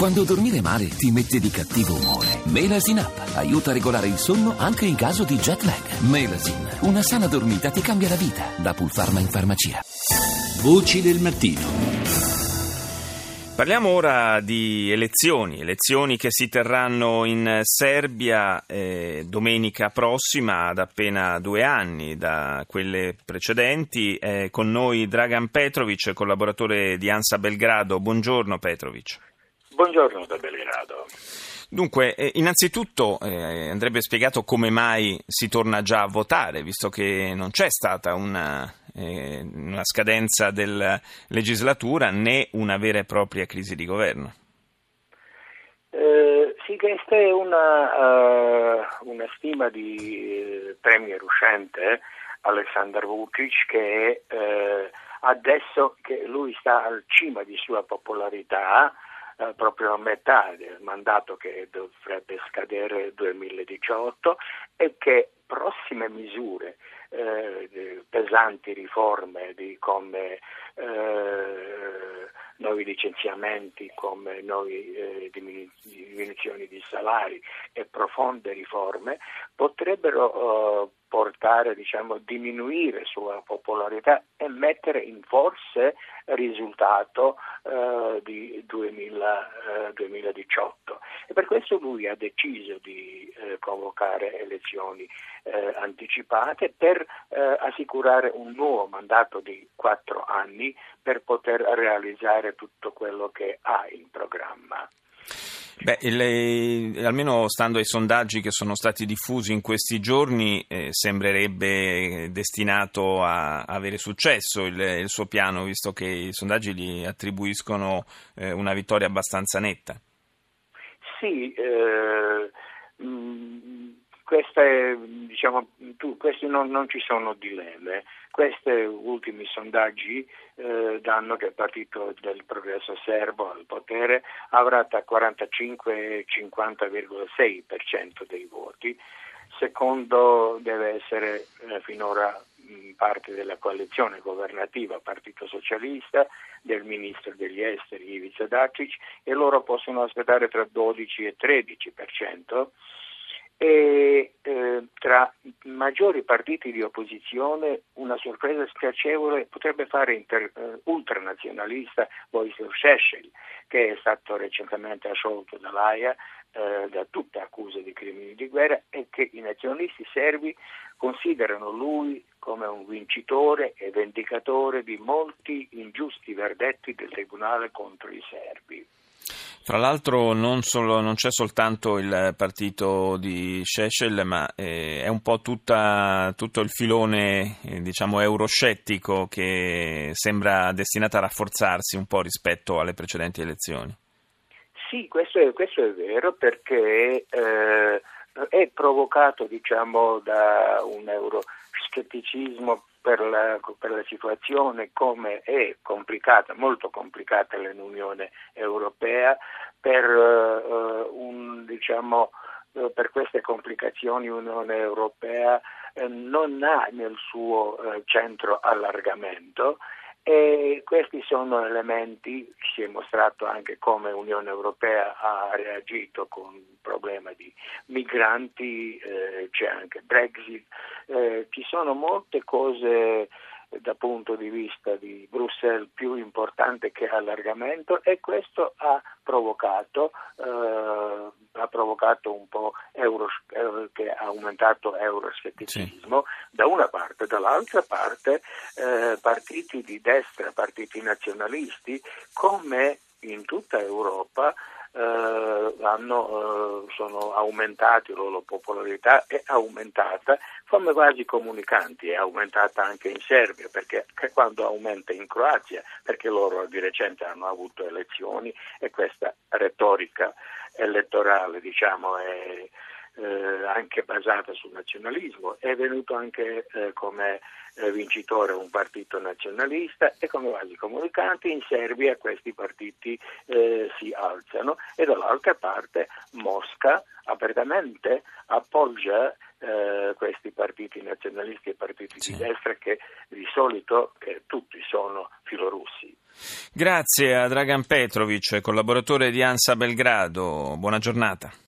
Quando dormire male ti mette di cattivo umore. Melasin Up aiuta a regolare il sonno anche in caso di jet lag. Melasin, una sana dormita ti cambia la vita. Da Pulpharma in farmacia. Voci del mattino. Parliamo ora di elezioni, elezioni che si terranno in Serbia eh, domenica prossima, ad appena due anni da quelle precedenti. È con noi Dragan Petrovic, collaboratore di ANSA Belgrado. Buongiorno Petrovic. Buongiorno da Belgrado. Dunque, eh, innanzitutto eh, andrebbe spiegato come mai si torna già a votare, visto che non c'è stata una eh, una scadenza della legislatura né una vera e propria crisi di governo. Eh, sì, questa è una, uh, una stima di eh, premier uscente Aleksandar Vucic che adesso che lui sta al cima di sua popolarità eh, proprio a metà del mandato che dovrebbe scadere nel 2018 e che prossime misure eh, pesanti riforme di, come eh, nuovi licenziamenti, come nuove eh, diminuzioni di salari e profonde riforme potrebbero eh, portare, diciamo, diminuire sua popolarità e mettere in forse il risultato eh, di 2000, eh, 2018. E per questo lui ha deciso di eh, convocare elezioni eh, anticipate per eh, assicurare un nuovo mandato di quattro anni per poter realizzare tutto quello che ha in programma. Beh, il, almeno stando ai sondaggi che sono stati diffusi in questi giorni, eh, sembrerebbe destinato a, avere successo il, il, suo piano, visto che i sondaggi gli attribuiscono eh, una vittoria abbastanza netta. Sì, eh, queste, diciamo, tu, questi non, non, ci sono dilemmi. Questi ultimi sondaggi eh, danno che il partito del progresso serbo al potere avrà tra 45 e 50,6% dei voti. Secondo deve essere eh, finora parte della coalizione governativa Partito Socialista, del ministro degli esteri Ivica Dacic e loro possono aspettare tra 12 e 13% e eh, tra i maggiori partiti di opposizione una sorpresa spiacevole potrebbe fare inter, uh, ultranazionalista Vojislav Šešelj che è stato recentemente asciolto dall'AIA eh, da tutte accuse di crimini di guerra e che i nazionalisti serbi considerano lui come un vincitore e vendicatore di molti ingiusti verdetti del tribunale contro i serbi. Fra l'altro non, solo, non, c'è soltanto il partito di Shechel, ma eh, è un po' tutta, tutto il filone eh, diciamo, euroscettico che sembra destinato a rafforzarsi un po' rispetto alle precedenti elezioni. Sì, questo è, questo è vero perché eh, è provocato diciamo, da un euroscetticismo per la, per la, situazione come è complicata, molto complicata nell'Unione Europea, per, uh, un, diciamo, uh, per queste complicazioni l'Unione Europea uh, non ha nel suo centro allargamento e questi sono elementi, si è mostrato anche come l'Unione Europea ha reagito con il problema di migranti, eh, c'è anche Brexit, eh, ci sono molte cose dal punto di vista di Bruxelles più importante che allargamento e questo ha provocato, eh, provocato un po' euro, eh, che ha aumentato euroscetticismo sì. da una parte, dall'altra parte eh, partiti di destra, partiti nazionalisti come in tutta Europa eh, hanno, eh, sono aumentati, la loro popolarità è aumentata come vasi comunicanti, è aumentata anche in Serbia, perché quando aumenta in Croazia, perché loro di recente hanno avuto elezioni e questa retorica elettorale diciamo, è eh, anche basata sul nazionalismo, è venuto anche eh, come eh, vincitore un partito nazionalista e come vasi comunicanti in Serbia questi partiti eh, si alzano e dall'altra parte Mosca apertamente appoggia eh, questi partiti nazionalisti e partiti sì. di destra che di solito tutti sono filorussi. Grazie a Dragan Petrovic, collaboratore di ANSA Belgrado. Buona giornata.